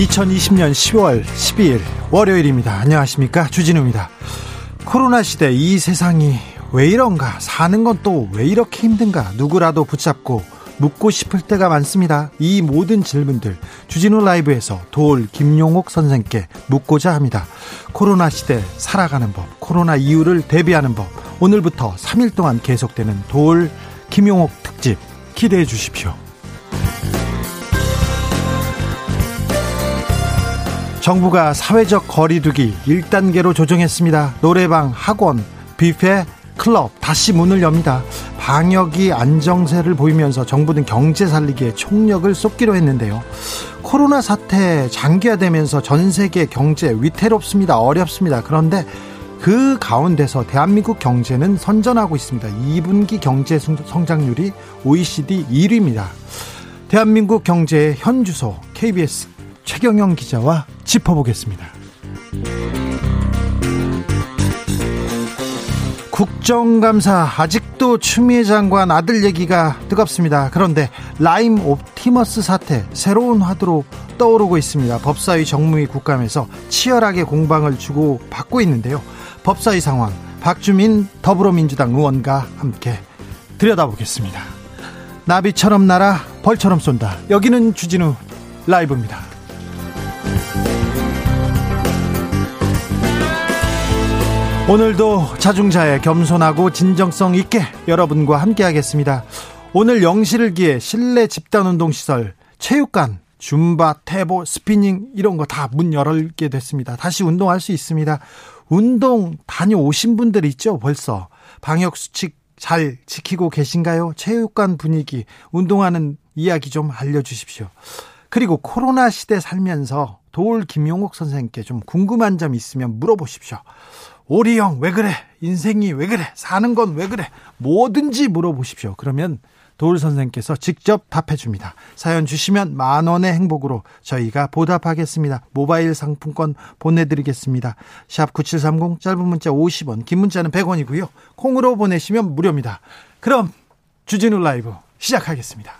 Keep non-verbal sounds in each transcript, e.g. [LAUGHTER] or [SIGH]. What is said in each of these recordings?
2020년 10월 12일 월요일입니다. 안녕하십니까. 주진우입니다. 코로나 시대 이 세상이 왜 이런가? 사는 건 또 왜 이렇게 힘든가? 누구라도 붙잡고 묻고 싶을 때가 많습니다. 이 모든 질문들 주진우 라이브에서 도올 김용옥 선생께 묻고자 합니다. 코로나 시대 살아가는 법, 코로나 이후를 대비하는 법. 오늘부터 3일 동안 계속되는 도올 김용옥 특집 기대해 주십시오. 정부가 사회적 거리두기 1단계로 조정했습니다. 노래방, 학원, 뷔페, 클럽 다시 문을 엽니다. 방역이 안정세를 보이면서 정부는 경제 살리기에 총력을 쏟기로 했는데요. 코로나 사태 장기화되면서 전 세계 경제 위태롭습니다. 어렵습니다. 그런데 그 가운데서 대한민국 경제는 선전하고 있습니다. 2분기 경제 성장률이 OECD 1위입니다. 대한민국 경제의 현주소 KBS 최경영 기자와 짚어보겠습니다. 국정감사 아직도 추미애 장관 아들 얘기가 뜨겁습니다. 그런데 라임 옵티머스 사태 새로운 화두로 떠오르고 있습니다. 법사위 정무위 국감에서 치열하게 공방을 주고 받고 있는데요. 법사위 상황 박주민 더불어민주당 의원과 함께 들여다보겠습니다. 나비처럼 날아 벌처럼 쏜다. 여기는 주진우 라이브입니다. 오늘도 자중자의 겸손하고 진정성 있게 여러분과 함께하겠습니다. 오늘 영시를 기해 실내 집단운동 시설, 체육관, 줌바, 태보, 스피닝 이런 거 다 문 열게 됐습니다. 다시 운동할 수 있습니다. 운동 다녀오신 분들 있죠 벌써 방역 수칙 잘 지키고 계신가요? 체육관 분위기 운동하는 이야기 좀 알려주십시오. 그리고 코로나 시대 살면서 도울 김용옥 선생님께 좀 궁금한 점 있으면 물어보십시오. 오리 형, 왜 그래? 인생이 왜 그래? 사는 건 왜 그래? 뭐든지 물어보십시오. 그러면 도울 선생께서 직접 답해 줍니다. 사연 주시면 만 원의 행복으로 저희가 보답하겠습니다. 모바일 상품권 보내드리겠습니다. 샵 9730 짧은 문자 50원, 긴 문자는 100원이고요. 콩으로 보내시면 무료입니다. 그럼 주진우 라이브 시작하겠습니다.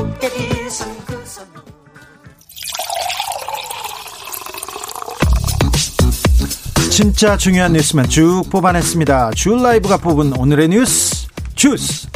진짜 중요한 뉴스만 쭉 뽑아냈습니다. 주 라이브가 뽑은 오늘의 뉴스 주스.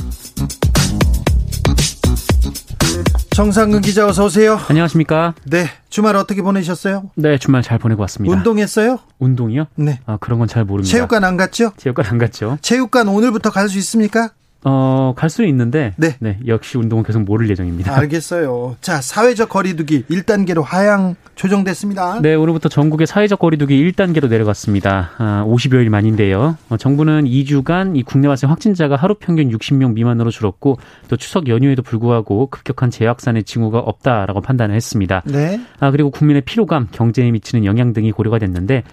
정상근 기자 어서 오세요. 안녕하십니까? 네, 주말 어떻게 보내셨어요? 네, 주말 잘 보내고 왔습니다. 운동했어요? 운동이요? 네. 아, 그런 건 잘 모릅니다. 체육관 안 갔죠? 체육관 안 갔죠. 체육관 오늘부터 갈 수 있습니까? 어, 갈 수는 있는데 네. 네. 역시 운동은 계속 모를 예정입니다. [LAUGHS] 알겠어요. 자, 사회적 거리두기 1단계로 하향 조정됐습니다. 네, 오늘부터 전국의 사회적 거리두기 1단계로 내려갔습니다. 아, 50여일 만인데요. 어, 정부는 2주간 이 국내 발생 확진자가 하루 평균 60명 미만으로 줄었고 또 추석 연휴에도 불구하고 급격한 재확산의 징후가 없다라고 판단을 했습니다. 네. 아, 그리고 국민의 피로감, 경제에 미치는 영향 등이 고려가 됐는데 아,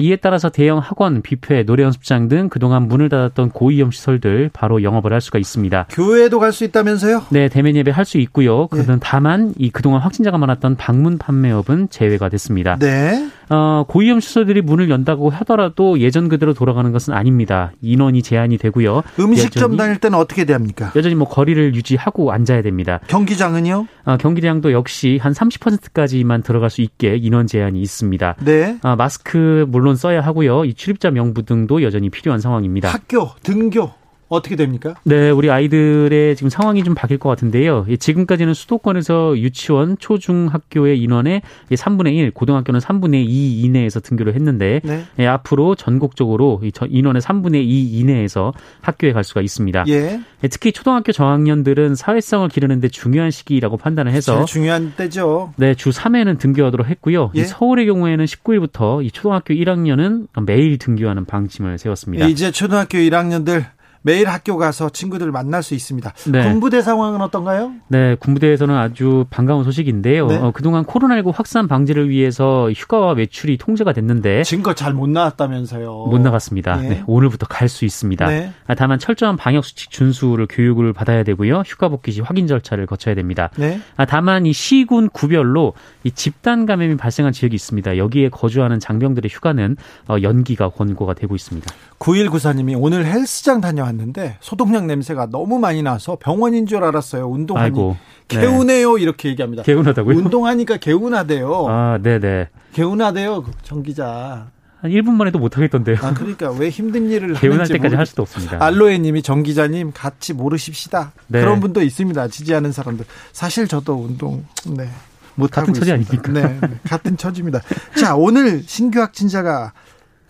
이에 따라서 대형 학원, 뷔페, 노래 연습장 등 그동안 문을 닫았던 고위험 시설들 바로 영업을 할 수가 있습니다. 교회도 갈 수 있다면서요? 네, 대면 예배 할 수 있고요. 그는 네. 다만 이 그동안 확진자가 많았던 방문 판매업은 제외가 됐습니다. 네. 어, 고위험 시설들이 문을 연다고 하더라도 예전 그대로 돌아가는 것은 아닙니다. 인원이 제한이 되고요. 음식점 다닐 때는 어떻게 됩니까? 여전히 뭐 거리를 유지하고 앉아야 됩니다. 경기장은요? 아, 경기장도 역시 한 30%까지만 들어갈 수 있게 인원 제한이 있습니다. 네. 아, 마스크 물론 써야 하고요. 이 출입자 명부 등도 여전히 필요한 상황입니다. 학교, 등교 어떻게 됩니까? 네, 우리 아이들의 지금 상황이 좀 바뀔 것 같은데요. 지금까지는 수도권에서 유치원, 초중학교의 인원의 3분의 1, 고등학교는 3분의 2 이내에서 등교를 했는데 네. 예, 앞으로 전국적으로 인원의 3분의 2 이내에서 학교에 갈 수가 있습니다. 예. 예. 특히 초등학교 저학년들은 사회성을 기르는데 중요한 시기라고 판단을 해서 중요한 때죠. 네, 주 3회는 등교하도록 했고요. 예. 서울의 경우에는 19일부터 이 초등학교 1학년은 매일 등교하는 방침을 세웠습니다. 이제 초등학교 1학년들 매일 학교 가서 친구들 만날 수 있습니다. 네. 군부대 상황은 어떤가요? 네, 군부대에서는 아주 반가운 소식인데요. 네. 어, 그동안 코로나19 확산 방지를 위해서 휴가와 외출이 통제가 됐는데 증거 잘못 나왔다면서요? 못 나갔습니다. 네. 네, 오늘부터 갈 수 있습니다. 네. 아, 다만 철저한 방역 수칙 준수를 교육을 받아야 되고요. 휴가 복귀 시 확인 절차를 거쳐야 됩니다. 네. 아, 다만 이 시군 구별로 이 집단 감염이 발생한 지역이 있습니다. 여기에 거주하는 장병들의 휴가는 어, 연기가 권고가 되고 있습니다. 9194님이 오늘 헬스장 다녀왔 는데 소독약 냄새가 너무 많이 나서 병원인 줄 알았어요. 운동하니 아이고, 네. 개운해요 이렇게 얘기합니다. 개운하다고요? 운동하니까 개운하대요. 아, 네네. 개운하대요, 정 기자. 한 1분만 해도 못 하겠던데요. 아, 그러니까 왜 힘든 일을 [LAUGHS] 개운할 때까지 모르... 할 수도 없습니다. 알로에 님이 정 기자님 같이 모르십시다. 네. 그런 분도 있습니다. 지지하는 사람들. 사실 저도 운동 네. 못 같은 처지 아닙니까? 네, 네. 같은 처지입니다. 자, 오늘 신규 확진자가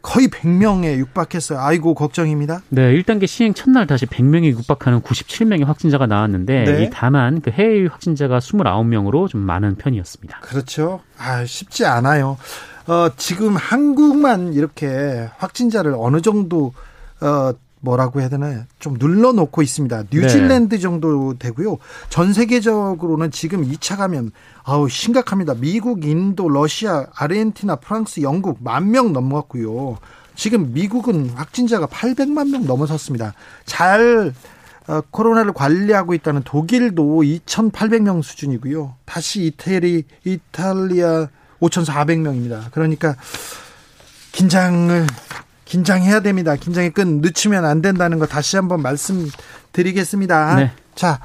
거의 100명에 육박했어요. 아이고 걱정입니다. 네, 1단계 시행 첫날 다시 100명에 육박하는 97명의 확진자가 나왔는데 네. 다만 그 해외 확진자가 29명으로 좀 많은 편이었습니다. 그렇죠. 아, 쉽지 않아요. 어, 지금 한국만 이렇게 확진자를 어느 정도 어, 뭐라고 해야 되나요? 좀 눌러놓고 있습니다. 뉴질랜드 네. 정도 되고요. 전 세계적으로는 지금 2차 가면 아우 심각합니다. 미국, 인도, 러시아, 아르헨티나, 프랑스, 영국 만 명 넘었고요. 지금 미국은 확진자가 800만 명 넘어섰습니다. 잘 어, 코로나를 관리하고 있다는 독일도 2,800명 수준이고요. 다시 이태리, 이탈리아 5,400명입니다. 그러니까 긴장을 긴장해야 됩니다. 긴장의 끈 늦추면 안 된다는 거 다시 한번 말씀드리겠습니다. 네. 자,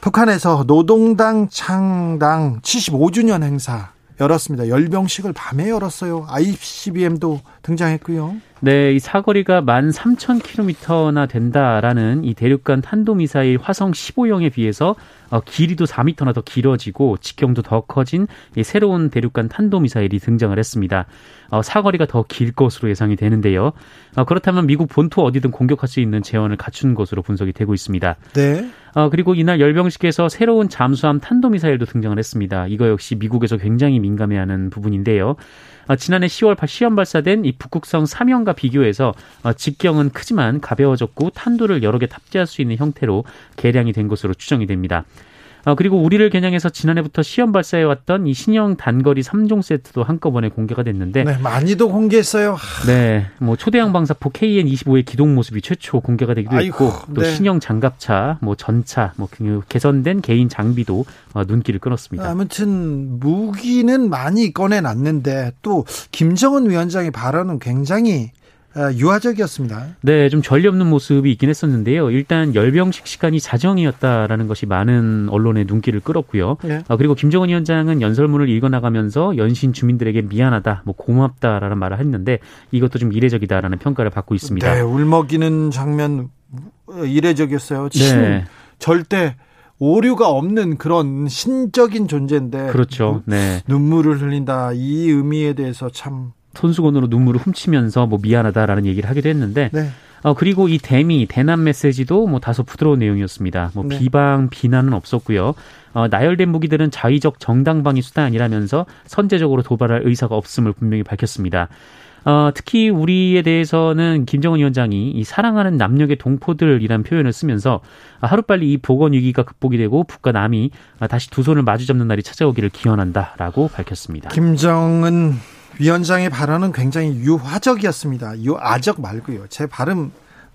북한에서 노동당 창당 75주년 행사 열었습니다. 열병식을 밤에 열었어요. ICBM도 등장했고요. 네, 이 사거리가 13,000km나 된다라는 이 대륙간 탄도미사일 화성 15형에 비해서 어, 길이도 4m나 더 길어지고 직경도 더 커진 이 새로운 대륙간 탄도미사일이 등장을 했습니다. 어, 사거리가 더 길 것으로 예상이 되는데요. 어, 그렇다면 미국 본토 어디든 공격할 수 있는 재원을 갖춘 것으로 분석이 되고 있습니다. 네. 어, 그리고 이날 열병식에서 새로운 잠수함 탄도미사일도 등장을 했습니다. 이거 역시 미국에서 굉장히 민감해하는 부분인데요. 어, 지난해 10월 시험 발사된 이 북극성 3형과 비교해서 어, 직경은 크지만 가벼워졌고 탄두를 여러 개 탑재할 수 있는 형태로 개량이 된 것으로 추정이 됩니다. 어, 그리고 우리를 겨냥해서 지난해부터 시험 발사해왔던 이 신형 단거리 3종 세트도 한꺼번에 공개가 됐는데. 네, 많이도 공개했어요. 네, 뭐 초대형 방사포 KN25의 기동 모습이 최초 공개가 되기도 아이고, 했고, 또 네. 신형 장갑차, 뭐 전차, 뭐그 개선된 개인 장비도 어, 눈길을 끌었습니다. 아무튼 무기는 많이 꺼내놨는데 또 김정은 위원장의 발언은 굉장히 아, 유화적이었습니다. 네, 좀 전리 없는 모습이 있긴 했었는데요. 일단 열병식 시간이 자정이었다라는 것이 많은 언론의 눈길을 끌었고요. 네. 아, 그리고 김정은 위원장은 연설문을 읽어나가면서 연신 주민들에게 미안하다, 뭐 고맙다라는 말을 했는데 이것도 좀 이례적이다라는 평가를 받고 있습니다. 네, 울먹이는 장면 이례적이었어요. 네. 절대 오류가 없는 그런 신적인 존재인데 그렇죠. 네. 눈물을 흘린다 이 의미에 대해서 참 손수건으로 눈물을 훔치면서 뭐 미안하다라는 얘기를 하기도 했는데 네. 어, 그리고 이 대미, 대남 메시지도 뭐 다소 부드러운 내용이었습니다. 뭐 네. 비방, 비난은 없었고요. 어, 나열된 무기들은 자의적 정당방위 수단이라면서 선제적으로 도발할 의사가 없음을 분명히 밝혔습니다. 어, 특히 우리에 대해서는 김정은 위원장이 이 사랑하는 남녘의 동포들이란 표현을 쓰면서 하루빨리 이 보건 위기가 극복이 되고 북과 남이 다시 두 손을 마주잡는 날이 찾아오기를 기원한다라고 밝혔습니다. 김정은 위원장의 발언은 굉장히 유화적이었습니다. 유아적 말고요. 제 발음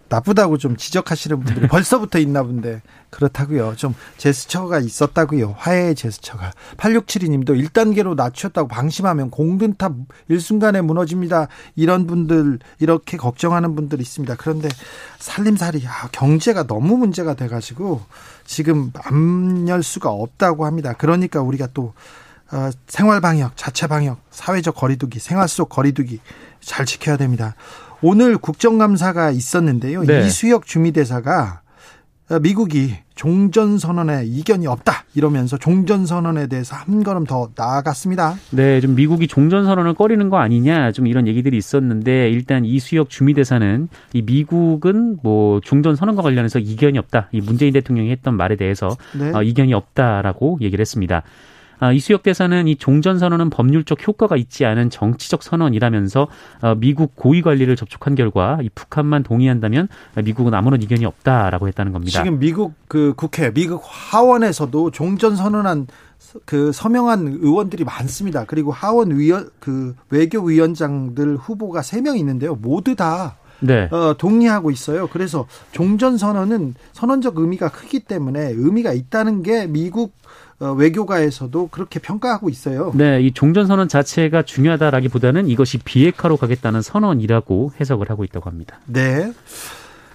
나쁘다고 좀 지적하시는 분들이 벌써부터 있나 본데 그렇다고요. 좀 제스처가 있었다고요. 화해의 제스처가. 8672님도 1단계로 낮췄다고 방심하면 공든탑 일순간에 무너집니다. 이런 분들 이렇게 걱정하는 분들 있습니다. 그런데 살림살이 아, 경제가 너무 문제가 돼 가지고 지금 안 열 수가 없다고 합니다. 그러니까 우리가 또 어, 생활 방역, 자체 방역, 사회적 거리두기, 생활 속 거리두기 잘 지켜야 됩니다. 오늘 국정감사가 있었는데요. 네. 이수혁 주미대사가 어, 미국이 종전선언에 이견이 없다 이러면서 종전선언에 대해서 한 걸음 더 나아갔습니다. 네, 좀 미국이 종전선언을 꺼리는 거 아니냐, 좀 이런 얘기들이 있었는데, 일단 이수혁 주미대사는 이 미국은 뭐 종전선언과 관련해서 이견이 없다. 이 문재인 대통령이 했던 말에 대해서 네. 어, 이견이 없다라고 얘기를 했습니다. 아, 이수혁 대사는 이 종전 선언은 법률적 효과가 있지 않은 정치적 선언이라면서 어, 미국 고위 관리를 접촉한 결과 이 북한만 동의한다면 미국은 아무런 이견이 없다라고 했다는 겁니다. 지금 미국 그 국회, 미국 하원에서도 종전 선언한 그 서명한 의원들이 많습니다. 그리고 하원 위원 그 외교위원장들 후보가 세 명 있는데요. 모두 다 네. 어, 동의하고 있어요. 그래서 종전 선언은 선언적 의미가 크기 때문에 의미가 있다는 게 미국 어, 외교가에서도 그렇게 평가하고 있어요. 네, 이 종전 선언 자체가 중요하다라기보다는 이것이 비핵화로 가겠다는 선언이라고 해석을 하고 있다고 합니다. 네.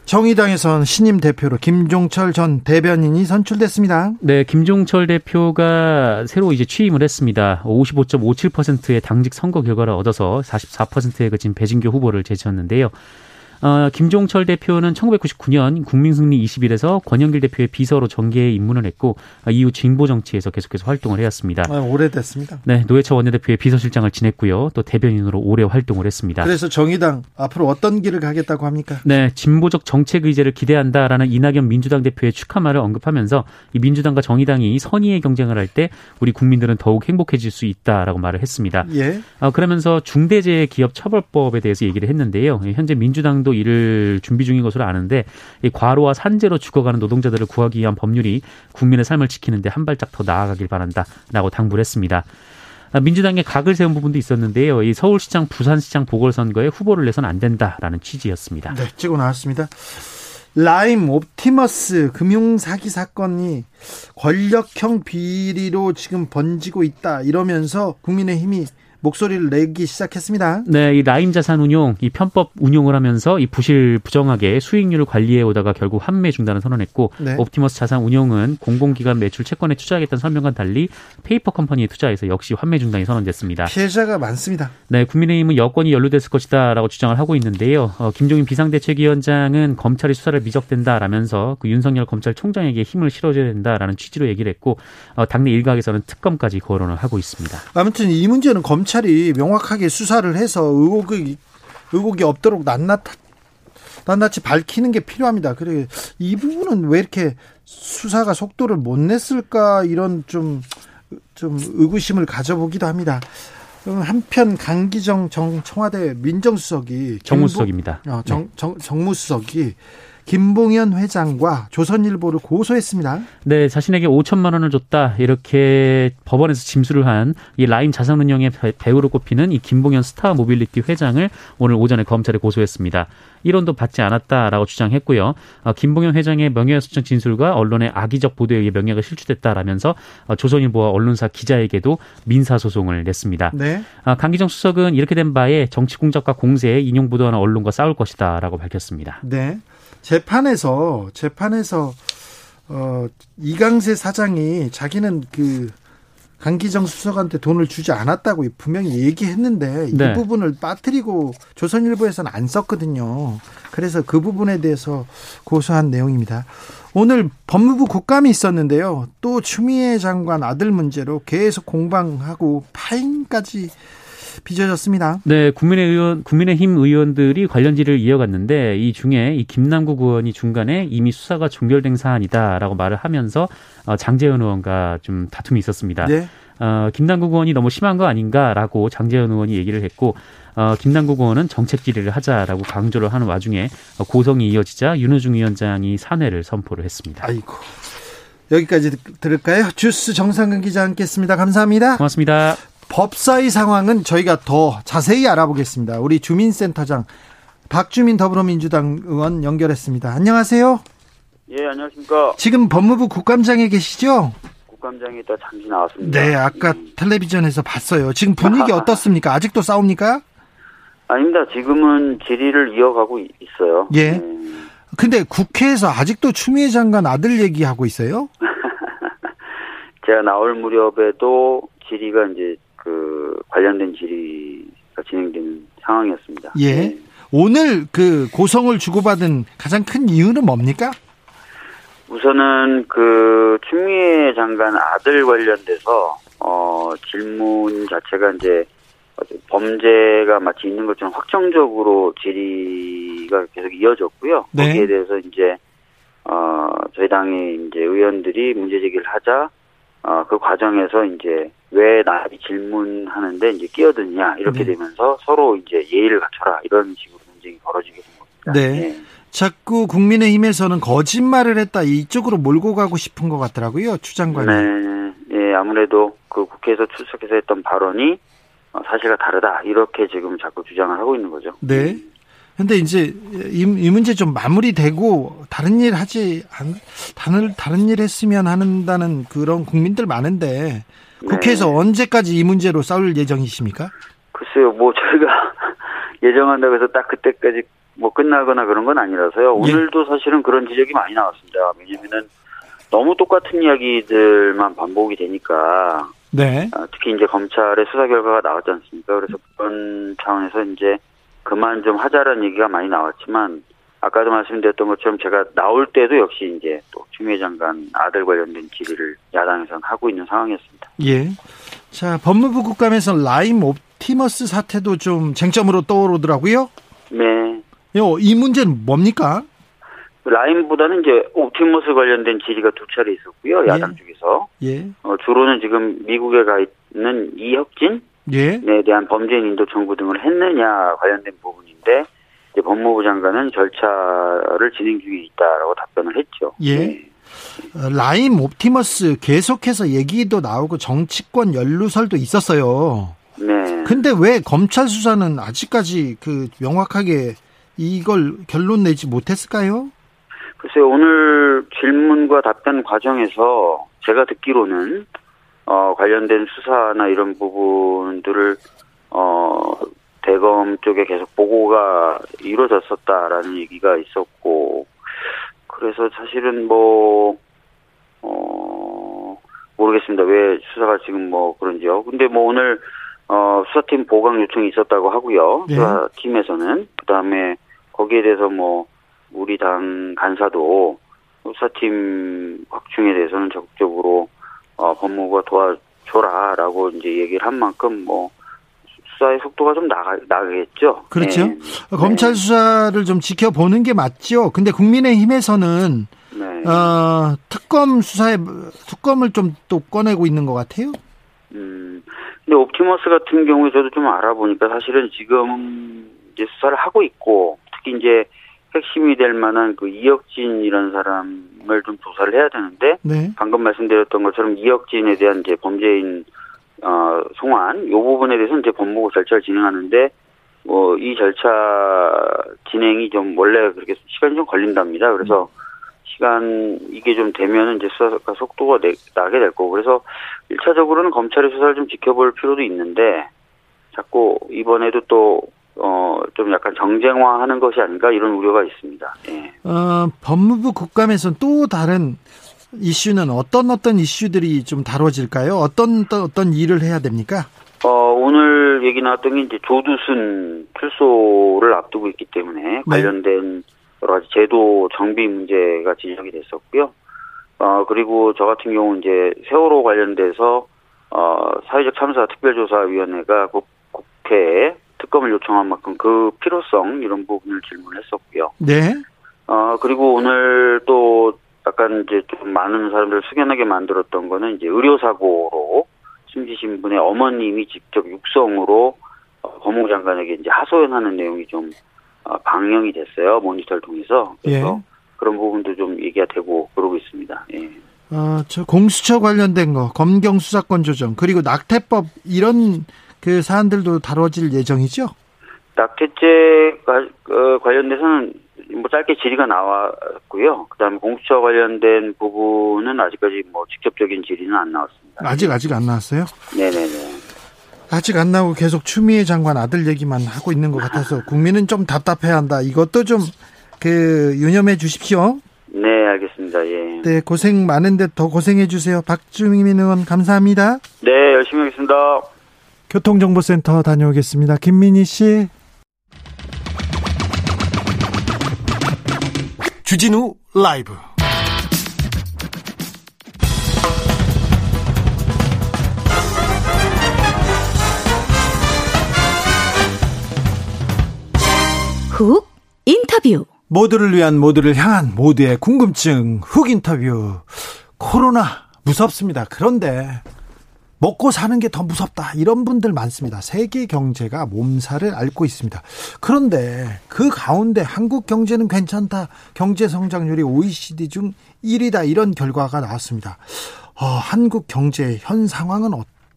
정의당에선 신임 대표로 김종철 전 대변인이 선출됐습니다. 네, 김종철 대표가 새로 이제 취임을 했습니다. 55.57%의 당직 선거 결과를 얻어서 44%에 그친 배진교 후보를 제치었는데요. 어, 김종철 대표는 1999년 국민승리 20일에서 권영길 대표의 비서로 정계에 입문을 했고 어, 이후 진보 정치에서 계속해서 활동을 해왔습니다. 아, 오래됐습니다. 네, 노회차 원내대표의 비서실장을 지냈고요. 또 대변인으로 오래 활동을 했습니다. 그래서 정의당 앞으로 어떤 길을 가겠다고 합니까? 네, 진보적 정책 의제를 기대한다라는 이낙연 민주당 대표의 축하말을 언급하면서 이 민주당과 정의당이 선의의 경쟁을 할 때 우리 국민들은 더욱 행복해질 수 있다라고 말을 했습니다. 예. 어, 그러면서 중대재해기업처벌법에 대해서 얘기를 했는데요. 예, 현재 민주당도 이를 준비 중인 것으로 아는데 이 과로와 산재로 죽어가는 노동자들을 구하기 위한 법률이 국민의 삶을 지키는데 한 발짝 더 나아가길 바란다라고 당부를 했습니다. 아, 민주당에 각을 세운 부분도 있었는데요. 이 서울시장, 부산시장 보궐선거에 후보를 내선 안 된다라는 취지였습니다. 네, 찍어 나왔습니다. 라임 옵티머스 금융 사기 사건이 권력형 비리로 지금 번지고 있다 이러면서 국민의힘이 목소리를 내기 시작했습니다. 네, 이 라임 자산 운용, 이 편법 운용을 하면서 이 부실 부정하게 수익률을 관리해 오다가 결국 환매 중단을 선언했고 네. 옵티머스 자산 운용은 공공기관 매출 채권에 투자하겠다는 설명과는 달리 페이퍼 컴퍼니에 투자해서 역시 환매 중단이 선언됐습니다. 피해자가 많습니다. 네, 국민의힘은 여권이 연루됐을 것이다라고 주장을 하고 있는데요. 어, 김종인 비상대책위원장은 검찰이 수사를 미적댄다라면서 그 윤석열 검찰총장에게 힘을 실어줘야 된다라는 취지로 얘기를 했고 어, 당내 일각에서는 특검까지 거론을 하고 있습니다. 아무튼 이 문제는 검찰 이 명확하게 수사를 해서 의혹이 의혹이 없도록 낱낱 낱낱이 밝히는 게 필요합니다. 그래 이 부분은 왜 이렇게 수사가 속도를 못 냈을까 이런 좀좀 의구심을 가져보기도 합니다. 한편 강기정 정 청와대 민정수석이 정무수석입니다. 어, 정, 정, 정무수석이 김봉현 회장과 조선일보를 고소했습니다. 네, 자신에게 5천만 원을 줬다 이렇게 법원에서 진술을 한 이 라임 자산운용의 배- 배후로 꼽히는 이 김봉현 스타 모빌리티 회장을 오늘 오전에 검찰에 고소했습니다. 1원도 받지 않았다라고 주장했고요. 어, 김봉현 회장의 명예훼손 진술과 언론의 악의적 보도에 의해 명예가 실추됐다라면서 어, 조선일보와 언론사 기자에게도 민사 소송을 냈습니다. 네. 아, 강기정 수석은 이렇게 된 바에 정치 공작과 공세에 인용 보도하는 언론과 싸울 것이다라고 밝혔습니다. 네. 재판에서 재판에서 어 이강세 사장이 자기는 그 강기정 수석한테 돈을 주지 않았다고 분명히 얘기했는데 이 네. 부분을 빠뜨리고 조선일보에서는 안 썼거든요. 그래서 그 부분에 대해서 고소한 내용입니다. 오늘 법무부 국감이 있었는데요. 또 추미애 장관 아들 문제로 계속 공방하고 파행까지 빚어졌습니다. 네, 국민의 의원, 국민의힘 의원들이 관련 질을 이어갔는데 이 중에 이 김남국 의원이 중간에 이미 수사가 종결된 사안이다라고 말을 하면서 어, 장재현 의원과 좀 다툼이 있었습니다. 네. 어, 김남국 의원이 너무 심한 거 아닌가라고 장재현 의원이 얘기를 했고 어, 김남국 의원은 정책 질의를 하자라고 강조를 하는 와중에 어, 고성이 이어지자 윤호중 위원장이 사퇴를 선포를 했습니다. 아이고. 여기까지 들- 들을까요? 주스 정상근 기자 함께했습니다. 감사합니다. 고맙습니다. 법사위 상황은 저희가 더 자세히 알아보겠습니다. 우리 주민센터장 박주민 더불어민주당 의원 연결했습니다. 안녕하세요. 예, 안녕하십니까. 지금 법무부 국감장에 계시죠? 국감장에 있다 잠시 나왔습니다. 네, 아까 음. 텔레비전에서 봤어요. 지금 분위기 [LAUGHS] 어떻습니까? 아직도 싸웁니까? 아닙니다. 지금은 질의를 이어가고 이- 있어요. 예. 네. 근데 국회에서 아직도 추미애 장관 아들 얘기하고 있어요? [LAUGHS] 제가 나올 무렵에도 질의가 이제 그 관련된 질의가 진행되는 상황이었습니다. 예. 네. 오늘 그 고성을 주고받은 가장 큰 이유는 뭡니까? 우선은 그 추미애 장관 아들 관련돼서 어 질문 자체가 이제 범죄가 마치 있는 것처럼 확정적으로 질의가 계속 이어졌고요. 네. 거기에 대해서 이제 어 저희 당의 이제 의원들이 문제 제기를 하자 어그 과정에서 이제 왜 나이 질문하는데 이제 끼어드냐 이렇게 네. 되면서 서로 이제 예의를 갖춰라 이런 식으로 논쟁이 벌어지게 된 겁니다. 네. 예. 자꾸 국민의힘에서는 거짓말을 했다 이쪽으로 몰고 가고 싶은 것 같더라고요. 추 장관이. 네, 예, 아무래도 그 국회에서 출석해서 했던 발언이 어, 사실과 다르다 이렇게 지금 자꾸 주장을 하고 있는 거죠. 네. 근데 이제 이, 이 문제 좀 마무리되고 다른 일 하지 않, 다른 다른 일 했으면 한다는 그런 국민들 많은데 국회에서 네. 언제까지 이 문제로 싸울 예정이십니까? 글쎄요, 뭐 저희가 [LAUGHS] 예정한다고 해서 딱 그때까지 뭐 끝나거나 그런 건 아니라서요. 예. 오늘도 사실은 그런 지적이 많이 나왔습니다. 왜냐면은 너무 똑같은 이야기들만 반복이 되니까 네. 아, 특히 이제 검찰의 수사 결과가 나왔지 않습니까? 그래서 그런 차원에서 이제 그만 좀 하자라는 얘기가 많이 나왔지만 아까도 말씀드렸던 것처럼 제가 나올 때도 역시 이제 또 추미애 장관 아들 관련된 질의를 야당에서는 하고 있는 상황이었습니다. 예. 자, 법무부 국감에서 라임 옵티머스 사태도 좀 쟁점으로 떠오르더라고요. 네. 요, 이 문제는 뭡니까? 라임보다는 이제 옵티머스 관련된 질의가 두 차례 있었고요. 야당 예. 쪽에서. 예. 어, 주로는 지금 미국에 가 있는 이혁진에 예. 대한 범죄인 인도 청구 등을 했느냐 관련된 부분인데 법무부 장관은 절차를 진행 중에 있다라고 답변을 했죠. 예. 네. 어, 라임 옵티머스 계속해서 얘기도 나오고 정치권 연루설도 있었어요. 네. 근데 왜 검찰 수사는 아직까지 그 명확하게 이걸 결론 내지 못했을까요? 글쎄요, 오늘 질문과 답변 과정에서 제가 듣기로는, 어, 관련된 수사나 이런 부분들을, 어, 대검 쪽에 계속 보고가 이루어졌었다라는 얘기가 있었고, 그래서 사실은 뭐, 어, 모르겠습니다. 왜 수사가 지금 뭐 그런지요. 근데 뭐 오늘, 어, 수사팀 보강 요청이 있었다고 하고요. 네. 수사팀에서는. 그 다음에 거기에 대해서 뭐, 우리 당 간사도 수사팀 확충에 대해서는 적극적으로 어, 법무부가 도와줘라라고 이제 얘기를 한 만큼 뭐 수사의 속도가 좀 나가 나가겠죠. 그렇죠. 네. 검찰 수사를 좀 지켜보는 게 맞죠. 근데 국민의힘에서는 네. 어, 특검 수사에 특검을 좀 또 꺼내고 있는 것 같아요. 음. 근데 옵티머스 같은 경우에 저도 좀 알아보니까 사실은 지금 이제 수사를 하고 있고 특히 이제 핵심이 될 만한 그 이혁진 이런 사람을 좀 조사를 해야 되는데 네. 방금 말씀드렸던 것처럼 이혁진에 대한 이제 범죄인 어, 송환 요 부분에 대해서는 이제 법무부 절차를 진행하는데 뭐 이 절차 진행이 좀 원래 그렇게 시간이 좀 걸린답니다. 그래서 시간 이게 좀 되면은 이제 수사가 속도가 내, 나게 될 거고 그래서 일차적으로는 검찰의 수사를 좀 지켜볼 필요도 있는데 자꾸 이번에도 또 어, 좀 약간 정쟁화하는 것이 아닌가 이런 우려가 있습니다. 예. 어, 법무부 국감에서는 또 다른 이슈는 어떤 어떤 이슈들이 좀 다뤄질까요? 어떤 어떤, 일을 해야 됩니까? 어, 오늘 얘기 나왔던 게 이제 조두순 출소를 앞두고 있기 때문에 관련된 여러 가지 제도 정비 문제가 지적이 됐었고요. 어, 그리고 저 같은 경우 이제 세월호 관련돼서 어, 사회적 참사 특별조사위원회가 국, 국회에 특검을 요청한 만큼 그 필요성 이런 부분을 질문했었고요. 네. 어, 그리고 오늘 또 약간 이제 좀 많은 사람들 숙연하게 만들었던 거는 이제 의료사고로 숨지신 분의 어머님이 직접 육성으로 어, 법무부 장관에게 이제 하소연하는 내용이 좀 어, 방영이 됐어요. 모니터를 통해서. 그래서 예. 그런 부분도 좀 얘기가 되고 그러고 있습니다. 예. 어, 저 공수처 관련된 거, 검경 수사권 조정, 그리고 낙태법 이런 그 사안들도 다뤄질 예정이죠? 낙태죄 가- 어, 관련돼서는 뭐 짧게 질의가 나왔고요. 그다음에 공수처 관련된 부분은 아직까지 뭐 직접적인 질의는 안 나왔습니다. 아직 아직 안 나왔어요? 네네네. 아직 안 나오고 계속 추미애 장관 아들 얘기만 하고 있는 것 같아서 국민은 좀 답답해한다. 이것도 좀 그 유념해 주십시오. 네, 알겠습니다. 알겠습니다. 예. 네, 고생 많은데 더 고생해 주세요. 박주민 의원 감사합니다. 네, 열심히 하겠습니다. 교통정보센터 다녀오겠습니다. 김민희 씨. 주진우 라이브. 훅 인터뷰. 모두를 위한 모두를 향한 모두의 궁금증 훅 인터뷰. 코로나 무섭습니다. 그런데 먹고 사는 게 더 무섭다. 이런 분들 많습니다. 세계 경제가 몸살을 앓고 있습니다. 그런데 그 가운데 한국 경제는 괜찮다. 경제 성장률이 OECD 중 1위다. 이런 결과가 나왔습니다. 어, 한국 경제 현 상황은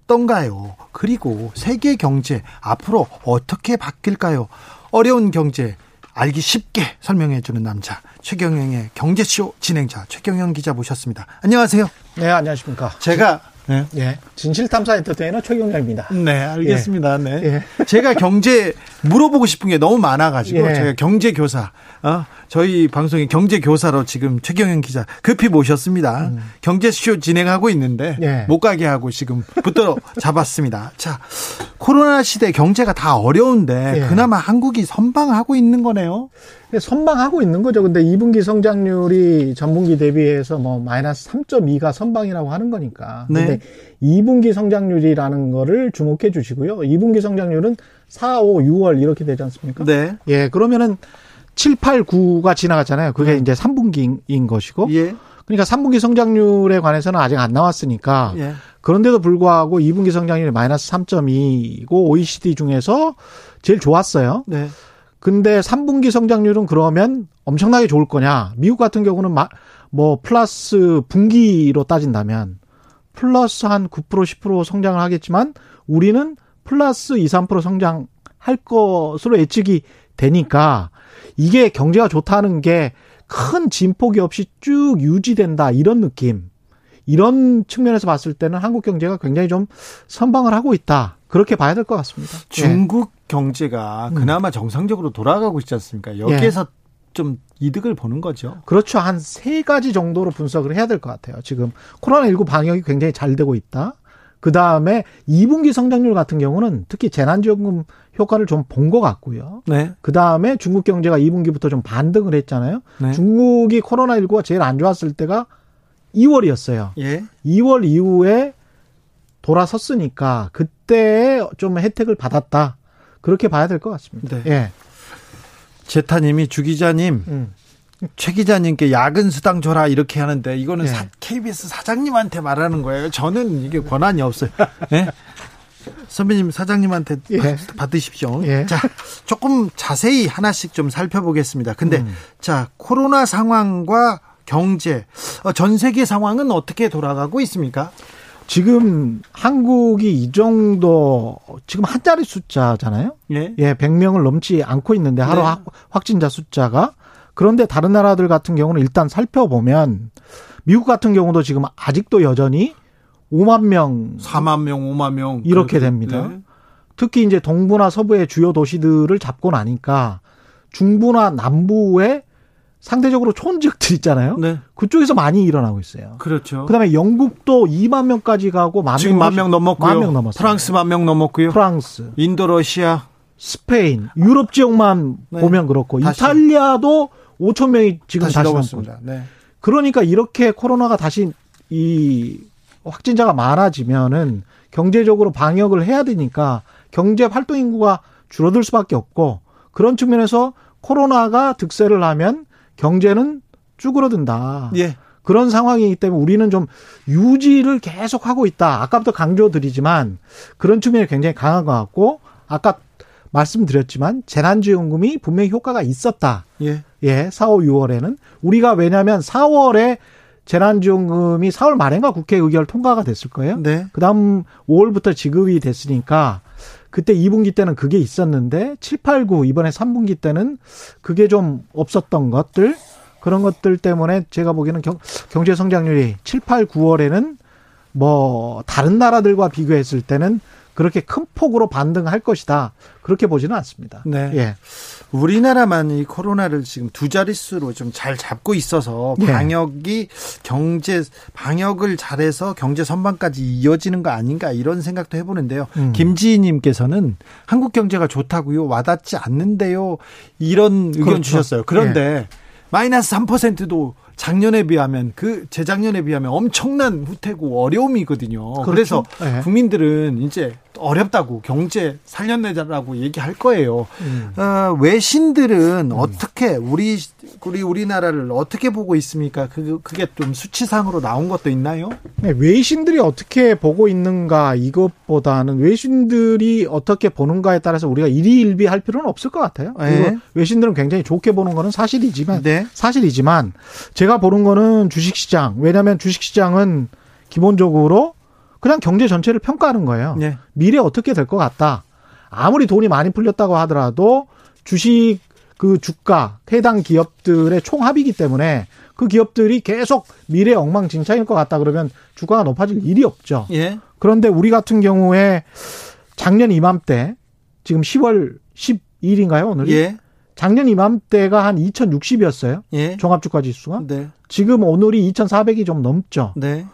어떤가요? 그리고 세계 경제 앞으로 어떻게 바뀔까요? 어려운 경제 알기 쉽게 설명해 주는 남자 최경영의 경제쇼 진행자 최경영 기자 모셨습니다. 안녕하세요. 네, 안녕하십니까. 제가 네. 예. 진실탐사 엔터테이너 최경영입니다. 네, 알겠습니다. 네. 예. 제가 경제 물어보고 싶은 게 너무 많아가지고 예. 제가 경제 교사, 어, 저희 방송의 경제 교사로 지금 최경영 기자 급히 모셨습니다. 경제쇼 진행하고 있는데 음. 예. 못 가게 하고 지금 붙들어 [LAUGHS] 잡았습니다. 자, 코로나 시대 경제가 다 어려운데 예. 그나마 한국이 선방하고 있는 거네요. 선방하고 있는 거죠. 근데 2분기 성장률이 전분기 대비해서 뭐 마이너스 3.2가 선방이라고 하는 거니까. 네. 근데 2분기 성장률이라는 거를 주목해 주시고요. 2분기 성장률은 4, 5, 6월 이렇게 되지 않습니까? 네. 예, 그러면은 7, 8, 9가 지나갔잖아요. 그게 이제 3분기인 것이고. 예. 그러니까 3분기 성장률에 관해서는 아직 안 나왔으니까 예. 그런데도 불구하고 2분기 성장률이 마이너스 3.2고 OECD 중에서 제일 좋았어요. 네. 근데 3분기 성장률은 그러면 엄청나게 좋을 거냐? 미국 같은 경우는 마, 뭐 플러스 분기로 따진다면 플러스 한 9% 10% 성장을 하겠지만 우리는 플러스 2, 3% 성장할 것으로 예측이 되니까 이게 경제가 좋다는 게 큰 진폭이 없이 쭉 유지된다 이런 느낌. 이런 측면에서 봤을 때는 한국 경제가 굉장히 좀 선방을 하고 있다. 그렇게 봐야 될 것 같습니다. 예. 중국 경제가 음. 그나마 정상적으로 돌아가고 있지 않습니까? 여기에서 좀 이득을 보는 거죠. 그렇죠. 한 세 가지 정도로 분석을 해야 될 것 같아요. 지금 코로나19 방역이 굉장히 잘 되고 있다. 그 다음에 2분기 성장률 같은 경우는 특히 재난지원금 효과를 좀 본 것 같고요. 네. 그 다음에 중국 경제가 2분기부터 좀 반등을 했잖아요. 네. 중국이 코로나19가 제일 안 좋았을 때가 2월이었어요. 예. 2월 이후에 돌아섰으니까 그때 좀 혜택을 받았다. 그렇게 봐야 될 것 같습니다. 네. 예. 제타님이 주 기자님, 음. 최 기자님께 야근 수당 줘라 이렇게 하는데 이거는 예. 사- KBS 사장님한테 말하는 거예요. 저는 이게 권한이 없어요. [LAUGHS] 예? 선배님 사장님한테 예. 받- 받으십시오. 예. 자, 조금 자세히 하나씩 좀 살펴보겠습니다. 근데 음. 자 코로나 상황과 경제, 어, 전 세계 상황은 어떻게 돌아가고 있습니까? 지금 한국이 이 정도 지금 한 자리 숫자잖아요. 예. 예, 100명을 넘지 않고 있는데 하루 네. 확- 확진자 숫자가 그런데 다른 나라들 같은 경우는 일단 살펴보면 미국 같은 경우도 지금 아직도 여전히 5만 명 4만 명, 5만 명 이렇게 그렇게- 됩니다. 네. 특히 이제 동부나 서부의 주요 도시들을 잡고 나니까 중부나 남부에 상대적으로 촌 지역들 있잖아요. 네. 그쪽에서 많이 일어나고 있어요. 그렇죠. 그다음에 영국도 2만 명까지 가고 만 지금 만명 넘었고요. 만명 넘었어요. 프랑스 만 명 넘었고요. 프랑스, 인도, 러시아. 스페인, 유럽 지역만 네. 보면 그렇고 다시. 이탈리아도 5천 명이 지금 다시 다시, 넘고 넘었습니다. 네. 그러니까 이렇게 코로나가 다시 이 확진자가 많아지면은 경제적으로 방역을 해야 되니까 경제 활동 인구가 줄어들 수밖에 없고 그런 측면에서 코로나가 득세를 하면 경제는 쭈그러든다. 예. 그런 상황이기 때문에 우리는 좀 유지를 계속 하고 있다. 아까부터 강조드리지만 그런 측면이 굉장히 강한 것 같고 아까 말씀드렸지만 재난지원금이 분명히 효과가 있었다. 예. 예, 4, 5, 6월에는 우리가 왜냐하면 4월에 재난지원금이 4월 말인가 국회 의결 통과가 됐을 거예요. 네. 그다음 5월부터 지급이 됐으니까 그때 2분기 때는 그게 있었는데 7, 8, 9 이번에 3분기 때는 그게 좀 없었던 것들 그런 것들 때문에 제가 보기에는 경, 경제 성장률이 7, 8, 9월에는 뭐 다른 나라들과 비교했을 때는 그렇게 큰 폭으로 반등할 것이다. 그렇게 보지는 않습니다. 네. 예. 우리나라만 이 코로나를 지금 두 자릿수로 좀 잘 잡고 있어서 예. 방역이 경제 방역을 잘해서 경제 선방까지 이어지는 거 아닌가 이런 생각도 해보는데요. 음. 김지희님께서는 한국 경제가 좋다고요, 와닿지 않는데요, 이런 의견 그렇죠. 주셨어요. 그런데 마이너스 3%도 작년에 비하면 그 재작년에 비하면 엄청난 후퇴고 어려움이거든요. 그래서 그렇죠. 예. 국민들은 이제 어렵다고 경제 살려내자라고 얘기할 거예요. 음. 어, 외신들은 어떻게 우리 우리 우리나라를 어떻게 보고 있습니까? 그 그게 좀 수치상으로 나온 것도 있나요? 네, 외신들이 어떻게 보고 있는가 이것보다는 외신들이 어떻게 보는가에 따라서 우리가 일희일비할 필요는 없을 것 같아요. 네. 외신들은 굉장히 좋게 보는 거는 사실이지만 네. 사실이지만 제가 보는 거는 주식시장 왜냐하면 주식시장은 기본적으로 그냥 경제 전체를 평가하는 거예요. 네. 미래 어떻게 될 것 같다. 아무리 돈이 많이 풀렸다고 하더라도 주식 그 주가 해당 기업들의 총합이기 때문에 그 기업들이 계속 미래 엉망진창일 것 같다 그러면 주가가 높아질 일이 없죠. 예. 그런데 우리 같은 경우에 작년 이맘때 지금 10월 12일인가요 오늘이? 예. 작년 이맘때가 한 2060이었어요. 예. 종합주가 지수가. 네. 지금 오늘이 2,400이 좀 넘죠. 네.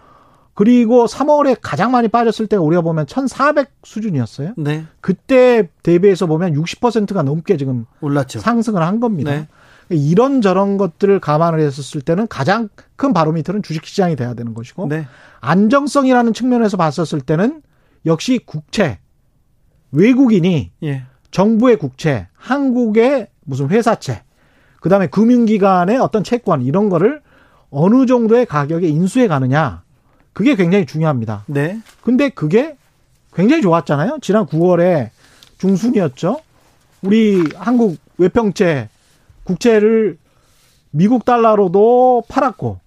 그리고 3월에 가장 많이 빠졌을 때가 우리가 보면 1,400 수준이었어요. 네. 그때 대비해서 보면 60%가 넘게 지금 올랐죠. 상승을 한 겁니다. 네. 이런 저런 것들을 감안을 했었을 때는 가장 큰 바로미터는 주식시장이 돼야 되는 것이고 네. 안정성이라는 측면에서 봤었을 때는 역시 국채 외국인이 예. 정부의 국채, 한국의 무슨 회사채, 그 다음에 금융기관의 어떤 채권 이런 거를 어느 정도의 가격에 인수해 가느냐 그게 굉장히 중요합니다. 네. 근데 그게 굉장히 좋았잖아요. 지난 9월에 중순이었죠. 우리 한국 외평채 국채를 미국 달러로도 팔았고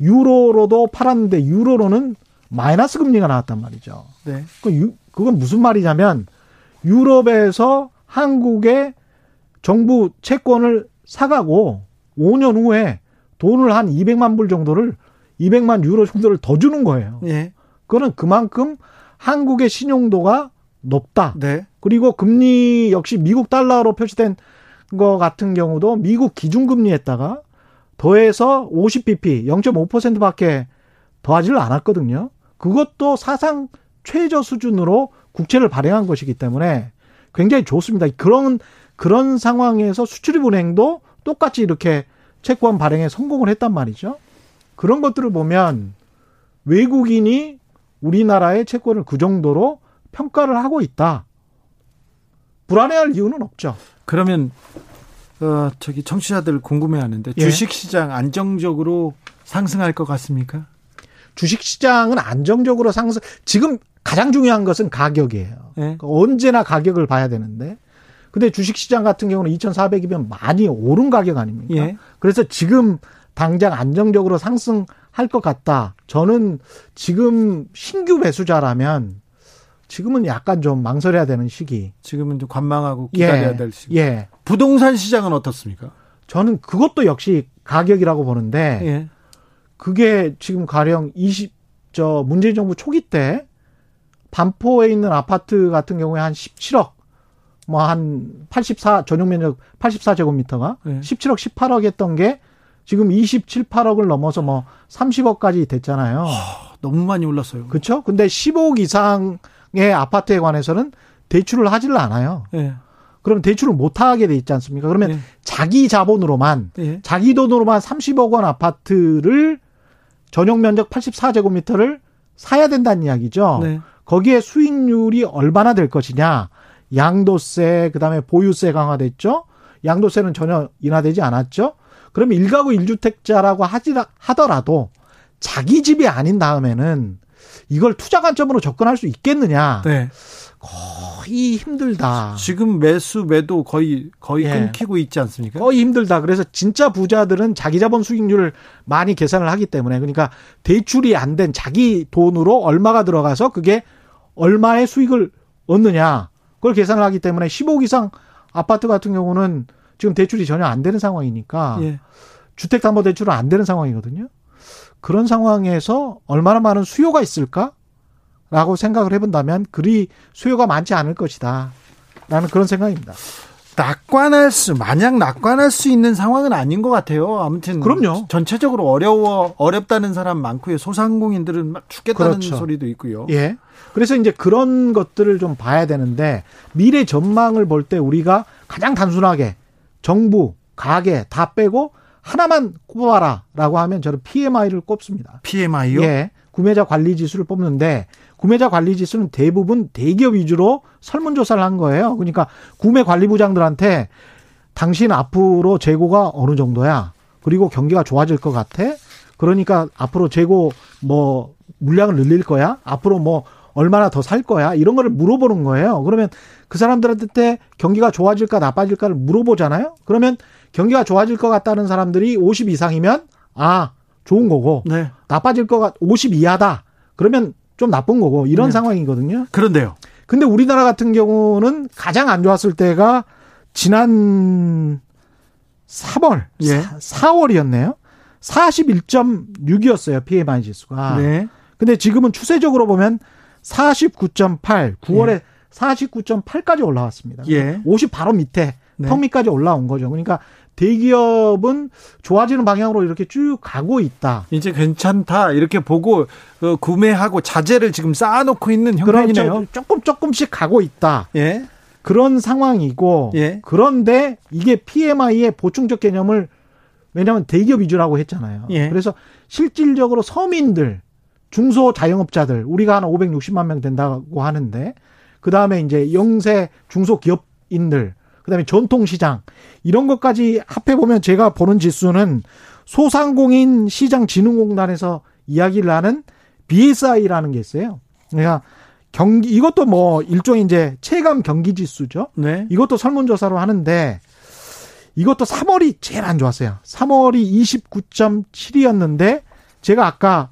유로로도 팔았는데 유로로는 마이너스 금리가 나왔단 말이죠. 네. 그 유- 그건 무슨 말이냐면 유럽에서 한국의 정부 채권을 사가고 5년 후에 돈을 한 200만 불 정도를 200만 유로 정도를 더 주는 거예요. 예. 그거는 그만큼 한국의 신용도가 높다. 네. 그리고 금리 역시 미국 달러로 표시된 거 같은 경우도 미국 기준금리에다가 더해서 50bp 0.5%밖에 더하지를 않았거든요. 그것도 사상 최저 수준으로 국채를 발행한 것이기 때문에 굉장히 좋습니다. 그런 그런 상황에서 수출입 은행도 똑같이 이렇게 채권 발행에 성공을 했단 말이죠. 그런 것들을 보면 외국인이 우리나라의 채권을 그 정도로 평가를 하고 있다. 불안해할 이유는 없죠. 그러면 어 저기 청취자들 궁금해하는데 예. 주식 시장 안정적으로 상승할 것 같습니까? 주식 시장은 안정적으로 상승. 지금 가장 중요한 것은 가격이에요. 예. 그러니까 언제나 가격을 봐야 되는데. 근데 주식 시장 같은 경우는 2,400이면 많이 오른 가격 아닙니까? 예. 그래서 지금 당장 안정적으로 상승할 것 같다. 저는 지금 신규 매수자라면 지금은 약간 좀 망설여야 되는 시기. 지금은 좀 관망하고 기다려야 예. 될 시기. 예. 부동산 시장은 어떻습니까? 저는 그것도 역시 가격이라고 보는데 예. 그게 지금 가령 20, 저 문재인 정부 초기 때 반포에 있는 아파트 같은 경우에 한 17억, 뭐 한 84, 전용 면적 84제곱미터가 네. 17억, 18억 했던 게 지금 27, 8억을 넘어서 뭐 30억까지 됐잖아요. 너무 많이 올랐어요. 그렇죠? 근데 15억 이상의 아파트에 관해서는 대출을 하지를 않아요. 예. 그럼 대출을 못 하게 돼 있지 않습니까? 그러면 예. 자기 자본으로만 예. 자기 돈으로만 30억 원 아파트를 전용 면적 84제곱미터를 사야 된다는 이야기죠. 네. 거기에 수익률이 얼마나 될 것이냐. 양도세, 그다음에 보유세 강화됐죠. 양도세는 전혀 인하되지 않았죠. 그럼 일가구 일주택자라고 하지 하더라도 자기 집이 아닌 다음에는 이걸 투자 관점으로 접근할 수 있겠느냐. 네. 거의 힘들다. 지금 매수 매도 거의 거의 예. 끊기고 있지 않습니까? 거의 힘들다. 그래서 진짜 부자들은 자기 자본 수익률을 많이 계산을 하기 때문에 그러니까 대출이 안 된 자기 돈으로 얼마가 들어가서 그게 얼마의 수익을 얻느냐 그걸 계산을 하기 때문에 15억 이상 아파트 같은 경우는 지금 대출이 전혀 안 되는 상황이니까 예. 주택담보대출은 안 되는 상황이거든요. 그런 상황에서 얼마나 많은 수요가 있을까? 라고 생각을 해본다면 그리 수요가 많지 않을 것이다. 라는 그런 생각입니다. 낙관할 수 마냥 낙관할 수 있는 상황은 아닌 것 같아요. 아무튼 그럼요. 전체적으로 어려워 어렵다는 사람 많고요. 소상공인들은 막 죽겠다는 그렇죠. 소리도 있고요. 예. 그래서 이제 그런 것들을 좀 봐야 되는데 미래 전망을 볼 때 우리가 가장 단순하게 정부, 가게 다 빼고 하나만 꼽아라라고 하면 저는 PMI를 꼽습니다. PMI요? 예. 구매자 관리 지수를 뽑는데 구매자 관리 지수는 대부분 대기업 위주로 설문 조사를 한 거예요. 그러니까 구매 관리 부장들한테 당신 앞으로 재고가 어느 정도야? 그리고 경기가 좋아질 것 같아? 그러니까 앞으로 재고 뭐 물량을 늘릴 거야? 앞으로 뭐 얼마나 더 살 거야? 이런 거를 물어보는 거예요. 그러면 그 사람들한테 경기가 좋아질까 나빠질까를 물어보잖아요. 그러면 경기가 좋아질 것 같다는 사람들이 50 이상이면 아 좋은 거고 네. 나빠질 것 같, 50 이하다. 그러면 좀 나쁜 거고 이런 네. 상황이거든요. 그런데요. 근데 우리나라 같은 경우는 가장 안 좋았을 때가 지난 3월, 예. 4, 월이었네요 41.6이었어요. PMI 지수가. 네. 근데 지금은 추세적으로 보면 49.8, 9월에 49.8까지 올라왔습니다. 예. 50 바로 밑에 네. 턱 밑까지 올라온 거죠. 그러니까 대기업은 좋아지는 방향으로 이렇게 쭉 가고 있다. 이제 괜찮다 이렇게 보고 어, 구매하고 자재를 지금 쌓아놓고 있는 형편이네요. 그렇죠. 조금 조금씩 가고 있다. 예. 그런 상황이고 예. 그런데 이게 PMI의 보충적 개념을 왜냐하면 대기업 위주라고 했잖아요. 예. 그래서 실질적으로 서민들, 중소 자영업자들 우리가 한 560만 명 된다고 하는데 그 다음에 이제 영세 중소기업인들, 그 다음에 전통시장 이런 것까지 합해 보면 제가 보는 지수는 소상공인 시장 진흥공단에서 이야기를 하는 BSI라는 게 있어요. 그러니까 경기 이것도 뭐 일종의 이제 체감 경기 지수죠. 네. 이것도 설문조사로 하는데 이것도 3월이 제일 안 좋았어요. 3월이 29.7이었는데 제가 아까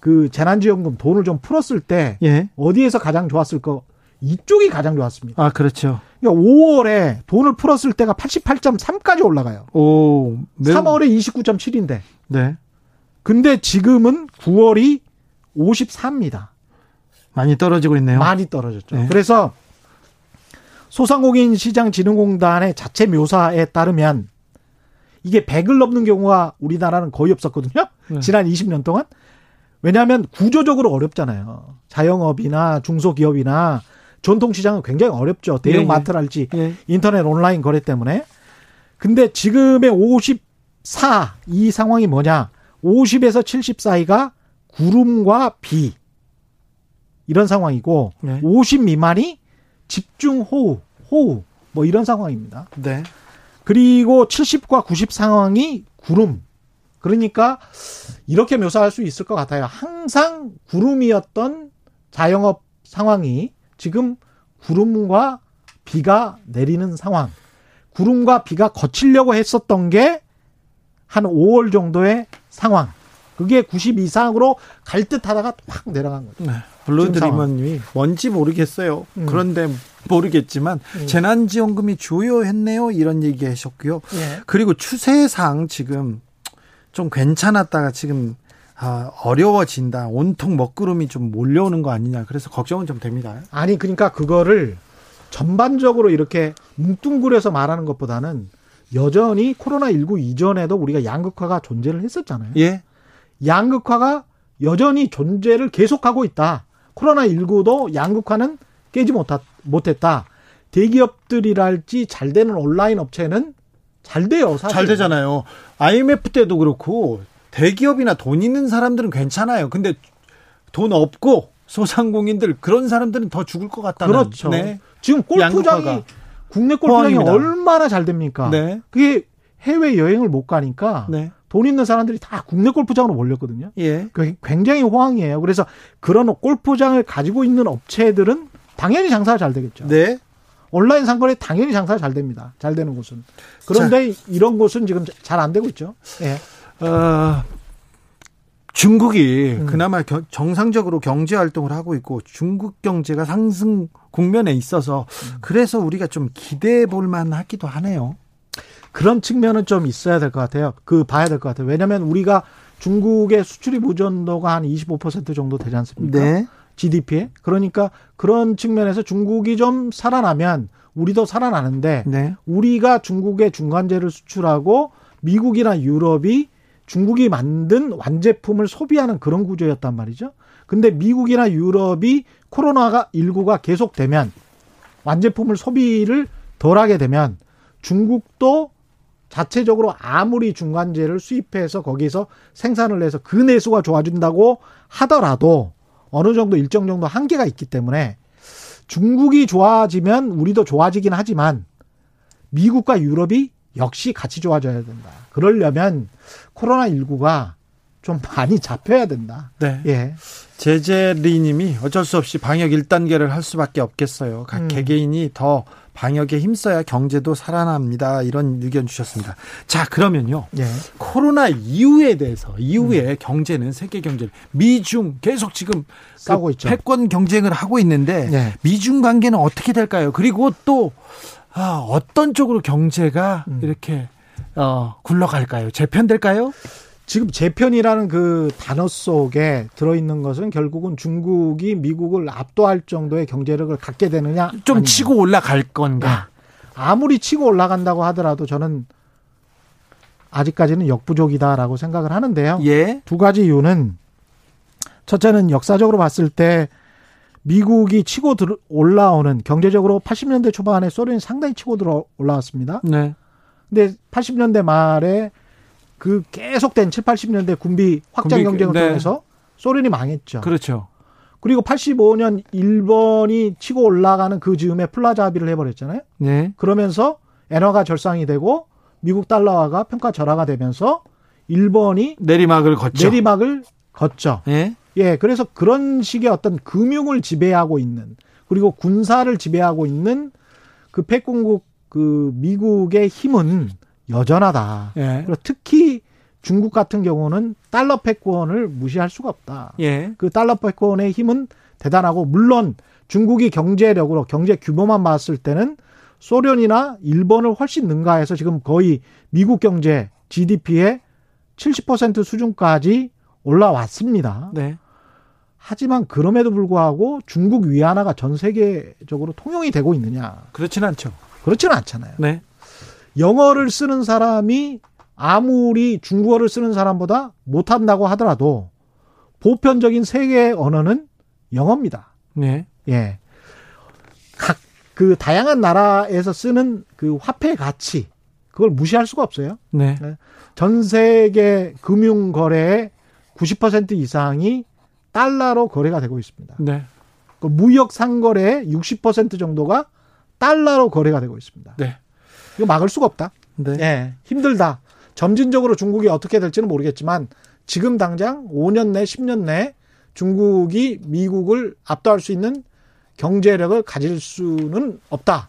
그 재난지원금 돈을 좀 풀었을 때 예. 어디에서 가장 좋았을 거 이쪽이 가장 좋았습니다. 아 그렇죠. 그러니까 5월에 돈을 풀었을 때가 88.3까지 올라가요. 오. 매우- 3월에 29.7인데 네. 근데 지금은 9월이 54입니다. 많이 떨어지고 있네요. 많이 떨어졌죠. 네. 그래서 소상공인 시장 진흥공단의 자체 묘사에 따르면 이게 100을 넘는 경우가 우리나라는 거의 없었거든요. 네. 지난 20년 동안. 왜냐하면 구조적으로 어렵잖아요. 자영업이나 중소기업이나 전통시장은 굉장히 어렵죠. 예, 예. 대형 마트랄지 예. 인터넷 온라인 거래 때문에. 근데 지금의 54, 이 상황이 뭐냐. 50에서 70 사이가 구름과 비. 이런 상황이고, 네. 50 미만이 집중 호우, 호우, 뭐 이런 상황입니다. 네. 그리고 70과 90 상황이 구름. 그러니까 이렇게 묘사할 수 있을 것 같아요. 항상 구름이었던 자영업 상황이 지금 구름과 비가 내리는 상황. 구름과 비가 거치려고 했었던 게 한 5월 정도의 상황. 그게 90 이상으로 갈 듯 하다가 확 내려간 거죠. 네. 블루드리머님이 뭔지 모르겠어요. 음. 그런데 모르겠지만 재난지원금이 주요했네요. 이런 얘기 하셨고요. 예. 그리고 추세상 지금 좀 괜찮았다가 지금 아, 어려워진다. 온통 먹구름이 좀 몰려오는 거 아니냐. 그래서 걱정은 좀 됩니다. 아니 그러니까 그거를 전반적으로 이렇게 뭉뚱그려서 말하는 것보다는 여전히 코로나19 이전에도 우리가 양극화가 존재를 했었잖아요. 예. 양극화가 여전히 존재를 계속하고 있다. 코로나19도 양극화는 깨지 못하, 못했다. 대기업들이랄지 잘 되는 온라인 업체는 잘 돼요. 사실. 잘 되잖아요. IMF 때도 그렇고 대기업이나 돈 있는 사람들은 괜찮아요. 근데 돈 없고 소상공인들 그런 사람들은 더 죽을 것 같다는. 그렇죠. 네. 지금 골프장이 양극화가. 국내 골프장이. 얼마나 잘 됩니까? 네. 그게 해외 여행을 못 가니까 네. 돈 있는 사람들이 다 국내 골프장으로 몰렸거든요. 예. 그 굉장히 호황이에요. 그래서 그런 골프장을 가지고 있는 업체들은 당연히 장사가 잘 되겠죠. 네. 온라인 상거래 당연히 장사가 잘 됩니다. 잘 되는 곳은. 그런데 이런 곳은 지금 잘 안 되고 있죠. 예. 어, 중국이 음. 그나마 겨- 정상적으로 경제 활동을 하고 있고 중국 경제가 상승 국면에 있어서 음. 그래서 우리가 좀 기대해 볼 만하기도 하네요. 그런 측면은 좀 있어야 될 것 같아요. 그 봐야 될 것 같아요. 왜냐하면 우리가 중국의 수출입 의존도가 한 25% 정도 되지 않습니까? 네. GDP에. 그러니까 그런 측면에서 중국이 좀 살아나면 우리도 살아나는데 네. 우리가 중국에 중간재를 수출하고 미국이나 유럽이 중국이 만든 완제품을 소비하는 그런 구조였단 말이죠. 근데 미국이나 유럽이 코로나가 19가 계속되면 완제품을 소비를 덜하게 되면 중국도 자체적으로 아무리 중간재를 수입해서 거기서 생산을 해서 그 내수가 좋아진다고 하더라도 어느 정도 일정 정도 한계가 있기 때문에 중국이 좋아지면 우리도 좋아지긴 하지만 미국과 유럽이 역시 같이 좋아져야 된다. 그러려면 코로나19가 좀 많이 잡혀야 된다. 네. 예. 제재리님이 어쩔 수 없이 방역 1단계를 할 수밖에 없겠어요. 각 음. 개개인이 더 방역에 힘써야 경제도 살아납니다. 이런 의견 주셨습니다. 자, 그러면요. 예. 코로나 이후에 대해서 이후에 경제는 세계 경제 미중 계속 지금 싸우고 그 있죠. 패권 경쟁을 하고 있는데 네. 미중 관계는 어떻게 될까요? 그리고 또 아, 어떤 쪽으로 경제가 음. 이렇게 어, 굴러갈까요? 재편될까요? 지금 재편이라는 그 단어 속에 들어있는 것은 결국은 중국이 미국을 압도할 정도의 경제력을 갖게 되느냐 좀 아니냐. 치고 올라갈 건가? 아무리 치고 올라간다고 하더라도 저는 아직까지는 역부족이다라고 생각을 하는데요. 예. 두 가지 이유는 첫째는 역사적으로 봤을 때 미국이 치고 들 올라오는 경제적으로 80년대 초반에 소련이 상당히 치고 들어 올라왔습니다. 네. 근데 80년대 말에 그 계속된 7, 80년대 군비 확장 경쟁을 네. 통해서 소련이 망했죠. 그렇죠. 그리고 85년 일본이 치고 올라가는 그 즈음에 플라자 합의를 해버렸잖아요. 네. 그러면서 엔화가 절상이 되고 미국 달러화가 평가 절하가 되면서 일본이 내리막을 걷죠. 내리막을 걷죠. 예. 예, 그래서 그런 식의 어떤 금융을 지배하고 있는 그리고 군사를 지배하고 있는 그 패권국 그 미국의 힘은 여전하다. 예. 그리고 특히 중국 같은 경우는 달러 패권을 무시할 수가 없다. 예. 그 달러 패권의 힘은 대단하고 물론 중국이 경제력으로 경제 규모만 봤을 때는 소련이나 일본을 훨씬 능가해서 지금 거의 미국 경제 GDP의 70% 수준까지 올라왔습니다. 네. 하지만 그럼에도 불구하고 중국 위안화가 전 세계적으로 통용이 되고 있느냐? 그렇진 않죠. 그렇지는 않잖아요. 네. 영어를 쓰는 사람이 아무리 중국어를 쓰는 사람보다 못한다고 하더라도 보편적인 세계 언어는 영어입니다. 네. 예. 각 그 다양한 나라에서 쓰는 그 화폐 가치 그걸 무시할 수가 없어요. 네. 전 세계 금융 거래의 90% 이상이 달러로 거래가 되고 있습니다. 네. 그 무역 상거래의 60% 정도가 달러로 거래가 되고 있습니다. 네. 이거 막을 수가 없다. 네. 예, 힘들다. 점진적으로 중국이 어떻게 될지는 모르겠지만 지금 당장 5년 내, 10년 내 중국이 미국을 압도할 수 있는 경제력을 가질 수는 없다.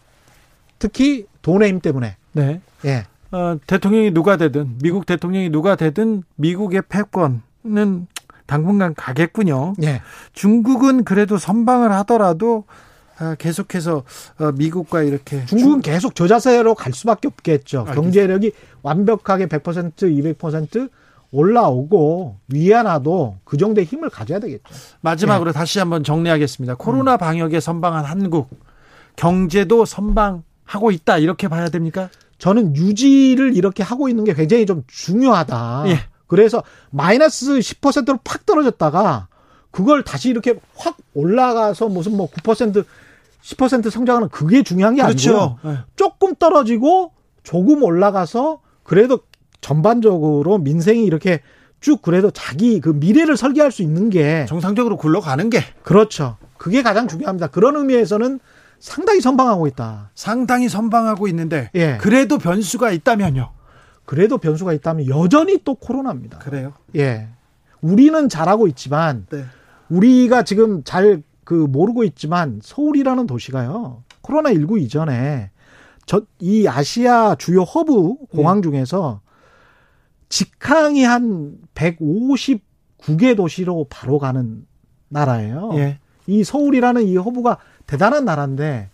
특히 돈의 힘 때문에. 네. 예. 어, 대통령이 누가 되든 미국 대통령이 누가 되든 미국의 패권은 당분간 가겠군요. 예. 중국은 그래도 선방을 하더라도 아, 계속해서 어, 미국과 이렇게 중국은 계속 저자세로 갈 수밖에 없겠죠. 알겠습니다. 경제력이 완벽하게 100%, 200% 올라오고 위안화도 그 정도의 힘을 가져야 되겠죠. 마지막으로 예. 다시 한번 정리하겠습니다. 음. 코로나 방역에 선방한 한국 경제도 선방하고 있다 이렇게 봐야 됩니까? 저는 유지를 이렇게 하고 있는 게 굉장히 좀 중요하다. 예. 그래서 마이너스 10%로 팍 떨어졌다가 그걸 다시 이렇게 확 올라가서 무슨 뭐 9% 10% 성장하는 그게 중요한 게 아니고 네. 조금 떨어지고 조금 올라가서 그래도 전반적으로 민생이 이렇게 쭉 그래도 자기 그 미래를 설계할 수 있는 게 정상적으로 굴러가는 게 그렇죠. 그게 가장 중요합니다. 그런 의미에서는 상당히 선방하고 있다. 상당히 선방하고 있는데 예. 그래도 변수가 있다면요. 그래도 변수가 있다면 여전히 또 코로나입니다. 그래요. 예. 우리는 잘하고 있지만 네. 우리가 지금 잘 그 모르고 있지만 서울이라는 도시가요. 코로나 19 이전에 저 이 아시아 주요 허브 공항 중에서 직항이 한 159개 도시로 바로 가는 나라예요. 예. 이 서울이라는 이 허브가 대단한 나라인데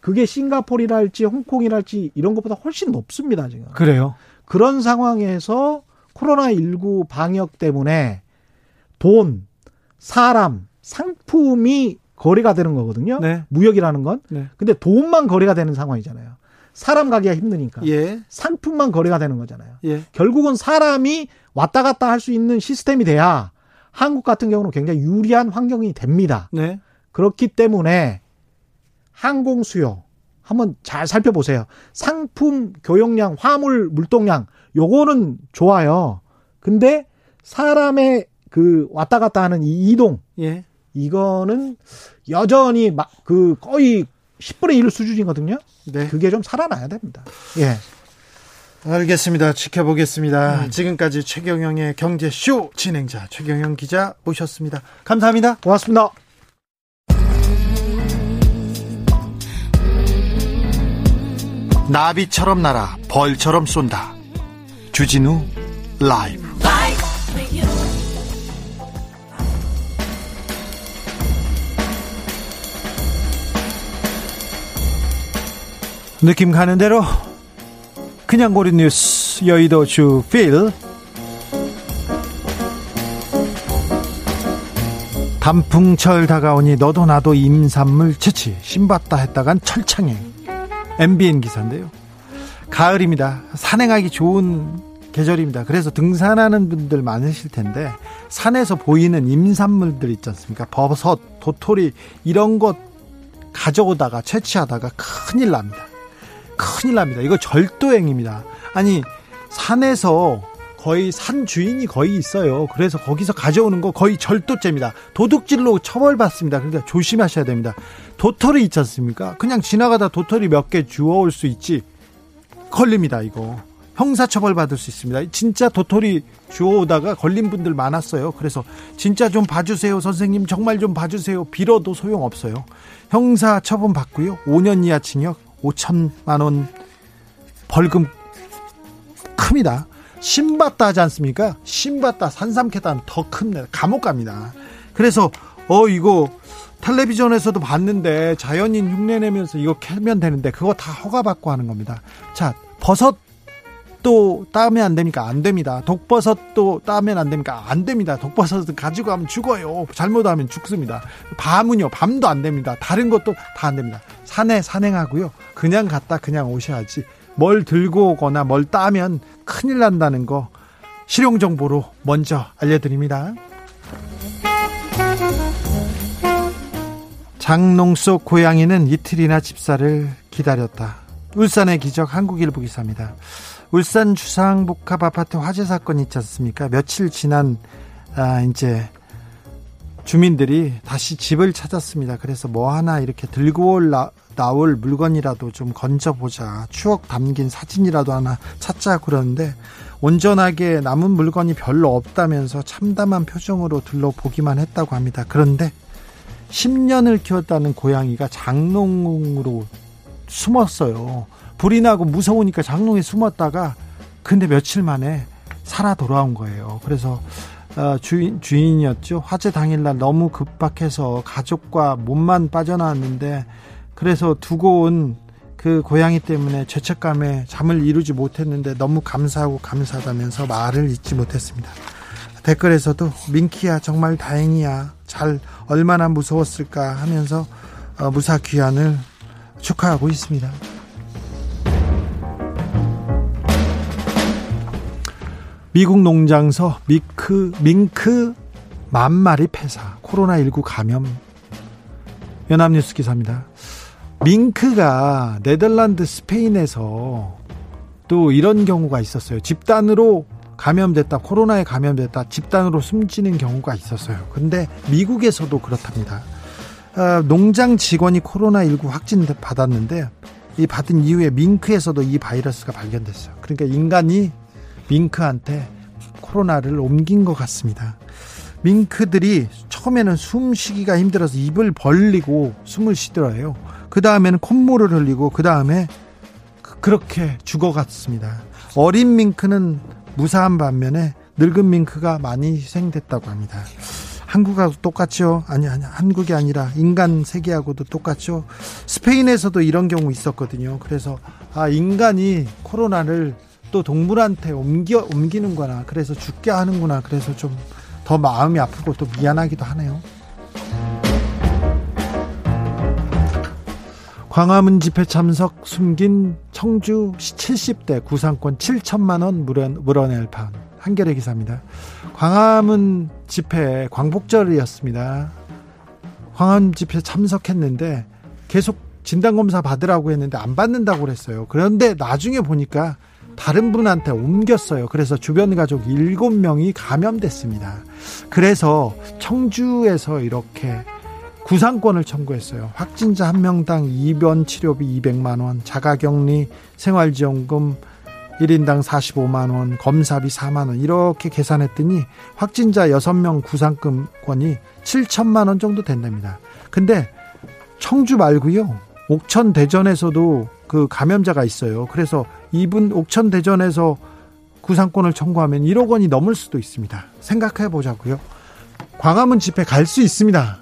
그게 싱가포르랄지 홍콩이랄지 이런 것보다 훨씬 높습니다, 지금. 그래요. 그런 상황에서 코로나19 방역 때문에 돈, 사람, 상품이 거래가 되는 거거든요. 네. 무역이라는 건. 네. 근데 돈만 거래가 되는 상황이잖아요. 사람 가기가 힘드니까. 예. 상품만 거래가 되는 거잖아요. 예. 결국은 사람이 왔다 갔다 할 수 있는 시스템이 돼야 한국 같은 경우는 굉장히 유리한 환경이 됩니다. 네. 그렇기 때문에 항공 수요 한번 잘 살펴보세요. 상품 교역량, 화물 물동량 요거는 좋아요. 근데 사람의 그 왔다 갔다 하는 이 이동 예. 이거는 여전히 막 그 거의 10분의 1 수준이거든요. 네. 그게 좀 살아나야 됩니다. 예. 알겠습니다. 지켜보겠습니다. 지금까지 최경영의 경제쇼 진행자 최경영 기자 모셨습니다. 감사합니다. 고맙습니다. 나비처럼 날아 벌처럼 쏜다. 주진우 라이브. 느낌 가는 대로 그냥 고른 뉴스 여의도 주필. 단풍철 다가오니 너도 나도 임산물 채취. 신봤다 했다간 철창행 MBN 기사인데요. 가을입니다. 산행하기 좋은 계절입니다. 그래서 등산하는 분들 많으실 텐데 산에서 보이는 임산물들 있지 않습니까? 버섯 도토리 이런 것 가져오다가 채취하다가 큰일 납니다 큰일 납니다. 이거 절도행입니다. 아니 산에서 거의 산 주인이 거의 있어요. 그래서 거기서 가져오는 거 거의 절도죄입니다. 도둑질로 처벌받습니다. 그러니까 조심하셔야 됩니다. 도토리 있지 않습니까? 그냥 지나가다 도토리 몇개 주워올 수 있지. 걸립니다, 이거. 형사처벌 받을 수 있습니다. 진짜 도토리 주워오다가 걸린 분들 많았어요. 그래서 진짜 좀 봐주세요, 선생님. 정말 좀 봐주세요. 빌어도 소용없어요. 형사처분 받고요. 5년 이하 징역, 5천만 원 벌금 큽니다. 신받다 하지 않습니까? 신받다 산삼캐다 더 큽니다. 감옥 갑니다. 그래서 어 이거 텔레비전에서도 봤는데 자연인 흉내 내면서 이거 캐면 되는데 그거 다 허가 받고 하는 겁니다. 자 버섯 또 따면 안 됩니까? 안 됩니다. 독버섯도 따면 안 됩니까? 안 됩니다. 독버섯은 가지고 가면 죽어요. 잘못하면 죽습니다. 밤은요, 밤도 안 됩니다. 다른 것도 다 안 됩니다. 산에 산행하고요. 그냥 갔다 그냥 오셔야지. 뭘 들고 오거나 뭘 따면 큰일 난다는 거 실용 정보로 먼저 알려드립니다. 장롱 속 고양이는 이틀이나 집사를 기다렸다. 울산의 기적 한국일보 기사입니다. 울산 주상복합 아파트 화재 사건 있지 않습니까? 며칠 지난 아, 이제 주민들이 다시 집을 찾았습니다. 그래서 뭐 하나 이렇게 들고 올 나, 나올 물건이라도 좀 건져보자. 추억 담긴 사진이라도 하나 찾자 그러는데 온전하게 남은 물건이 별로 없다면서 참담한 표정으로 둘러보기만 했다고 합니다. 그런데 10년을 키웠다는 고양이가 장롱으로 숨었어요. 불이 나고 무서우니까 장롱에 숨었다가 근데 며칠 만에 살아 돌아온 거예요. 그래서 어, 주인 주인이었죠. 화재 당일날 너무 급박해서 가족과 몸만 빠져나왔는데 그래서 두고 온 그 고양이 때문에 죄책감에 잠을 이루지 못했는데 너무 감사하고 감사하다면서 말을 잊지 못했습니다. 댓글에서도 민키야 정말 다행이야 잘 얼마나 무서웠을까 하면서 어, 무사 귀환을 축하하고 있습니다. 미국 농장서 미크 밍크 만 마리 폐사 코로나19 감염 연합뉴스 기사입니다. 밍크가 네덜란드 스페인에서 또 이런 경우가 있었어요. 집단으로 감염됐다 코로나에 감염됐다 집단으로 숨지는 경우가 있었어요. 근데 미국에서도 그렇답니다. 어, 농장 직원이 코로나19 확진 받았는데 이 받은 이후에 밍크에서도 이 바이러스가 발견됐어요. 그러니까 인간이 밍크한테 코로나를 옮긴 것 같습니다. 밍크들이 처음에는 숨쉬기가 힘들어서 입을 벌리고 숨을 쉬더라요. 그 다음에는 콧물을 흘리고 그 다음에 그렇게 죽어갔습니다. 어린 밍크는 무사한 반면에 늙은 밍크가 많이 희생됐다고 합니다. 한국하고 똑같죠? 아니, 아니, 한국이 아니라 인간 세계하고도 똑같죠? 스페인에서도 이런 경우 있었거든요. 그래서, 아, 인간이 코로나를 또 동물한테 옮겨 옮기는구나 그래서 죽게 하는구나. 그래서 좀 더 마음이 아프고 또 미안하기도 하네요. 광화문 집회 참석 숨긴 청주 70대 구상권 7천만 원 물어낼 판 한겨레 기사입니다. 광화문 집회 광복절이었습니다. 광화문 집회 참석했는데 계속 진단검사 받으라고 했는데 안 받는다고 그랬어요. 그런데 나중에 보니까 다른 분한테 옮겼어요. 그래서 주변 가족 7명이 감염됐습니다. 그래서 청주에서 이렇게 구상권을 청구했어요. 확진자 한 명당 입원 치료비 200만 원, 자가격리 생활지원금 1인당 45만 원, 검사비 4만 원 이렇게 계산했더니 확진자 6명 구상권이 7천만 원 정도 된답니다. 근데 청주 말고요. 옥천 대전에서도 그 감염자가 있어요. 그래서 이분 옥천 대전에서 구상권을 청구하면 1억 원이 넘을 수도 있습니다. 생각해 보자고요. 광화문 집회 갈 수 있습니다.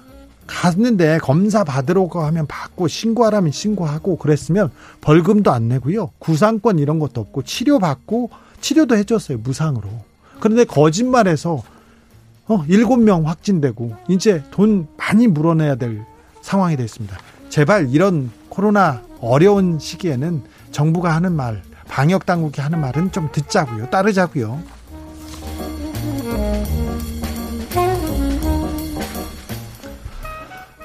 갔는데 검사 받으러고 하면 받고 신고하라면 신고하고 그랬으면 벌금도 안 내고요. 구상권 이런 것도 없고 치료받고 치료도 해줬어요. 무상으로. 그런데 거짓말해서 어, 7명 확진되고 이제 돈 많이 물어내야 될 상황이 됐습니다. 제발 이런 코로나 어려운 시기에는 정부가 하는 말, 방역 당국이 하는 말은 좀 듣자고요. 따르자고요.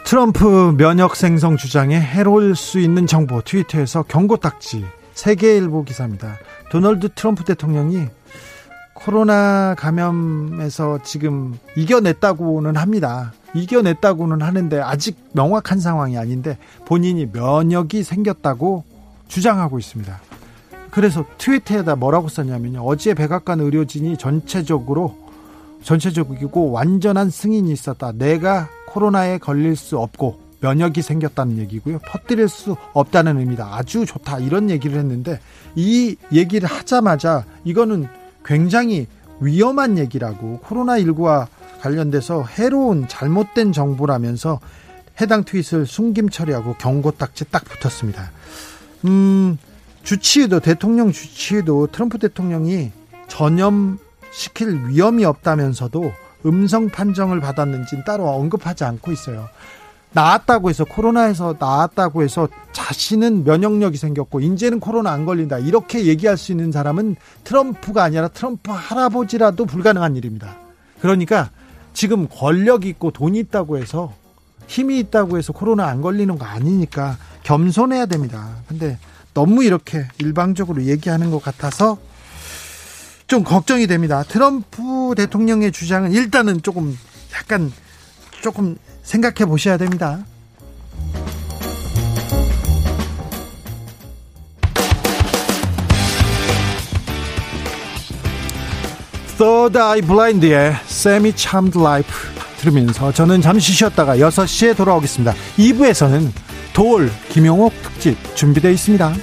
트럼프 면역 생성 주장에 해로울 수 있는 정보 트위터에서 경고 딱지 세계일보 기사입니다. 도널드 트럼프 대통령이 코로나 감염에서 지금 이겨냈다고는 합니다. 이겨냈다고는 하는데 아직 명확한 상황이 아닌데 본인이 면역이 생겼다고 주장하고 있습니다. 그래서 트위터에다 뭐라고 썼냐면요. 어제 백악관 의료진이 전체적으로 전체적이고 완전한 승인이 있었다. 내가 코로나에 걸릴 수 없고 면역이 생겼다는 얘기고요. 퍼뜨릴 수 없다는 의미다. 아주 좋다. 이런 얘기를 했는데 이 얘기를 하자마자 이거는 굉장히 위험한 얘기라고 코로나19와 관련돼서 해로운 잘못된 정보라면서 해당 트윗을 숨김 처리하고 경고 딱지 딱 붙었습니다. 음, 주치의도 대통령 주치의도 트럼프 대통령이 전염시킬 위험이 없다면서도 음성 판정을 받았는지는 따로 언급하지 않고 있어요. 나았다고 해서 코로나에서 나았다고 해서 자신은 면역력이 생겼고 이제는 코로나 안 걸린다 이렇게 얘기할 수 있는 사람은 트럼프가 아니라 트럼프 할아버지라도 불가능한 일입니다. 그러니까 지금 권력 있고 돈이 있다고 해서 힘이 있다고 해서 코로나 안 걸리는 거 아니니까 겸손해야 됩니다. 근데 너무 이렇게 일방적으로 얘기하는 것 같아서 좀 걱정이 됩니다. 트럼프 대통령의 주장은 일단은 조금 약간 조금 생각해 보셔야 됩니다. Third Eye Blind의 Semi Life 들으면서 저는 잠시 쉬었다가 6시에 돌아오겠습니다. 2부에서는 돌 김용옥 특집 준비되어 있습니다.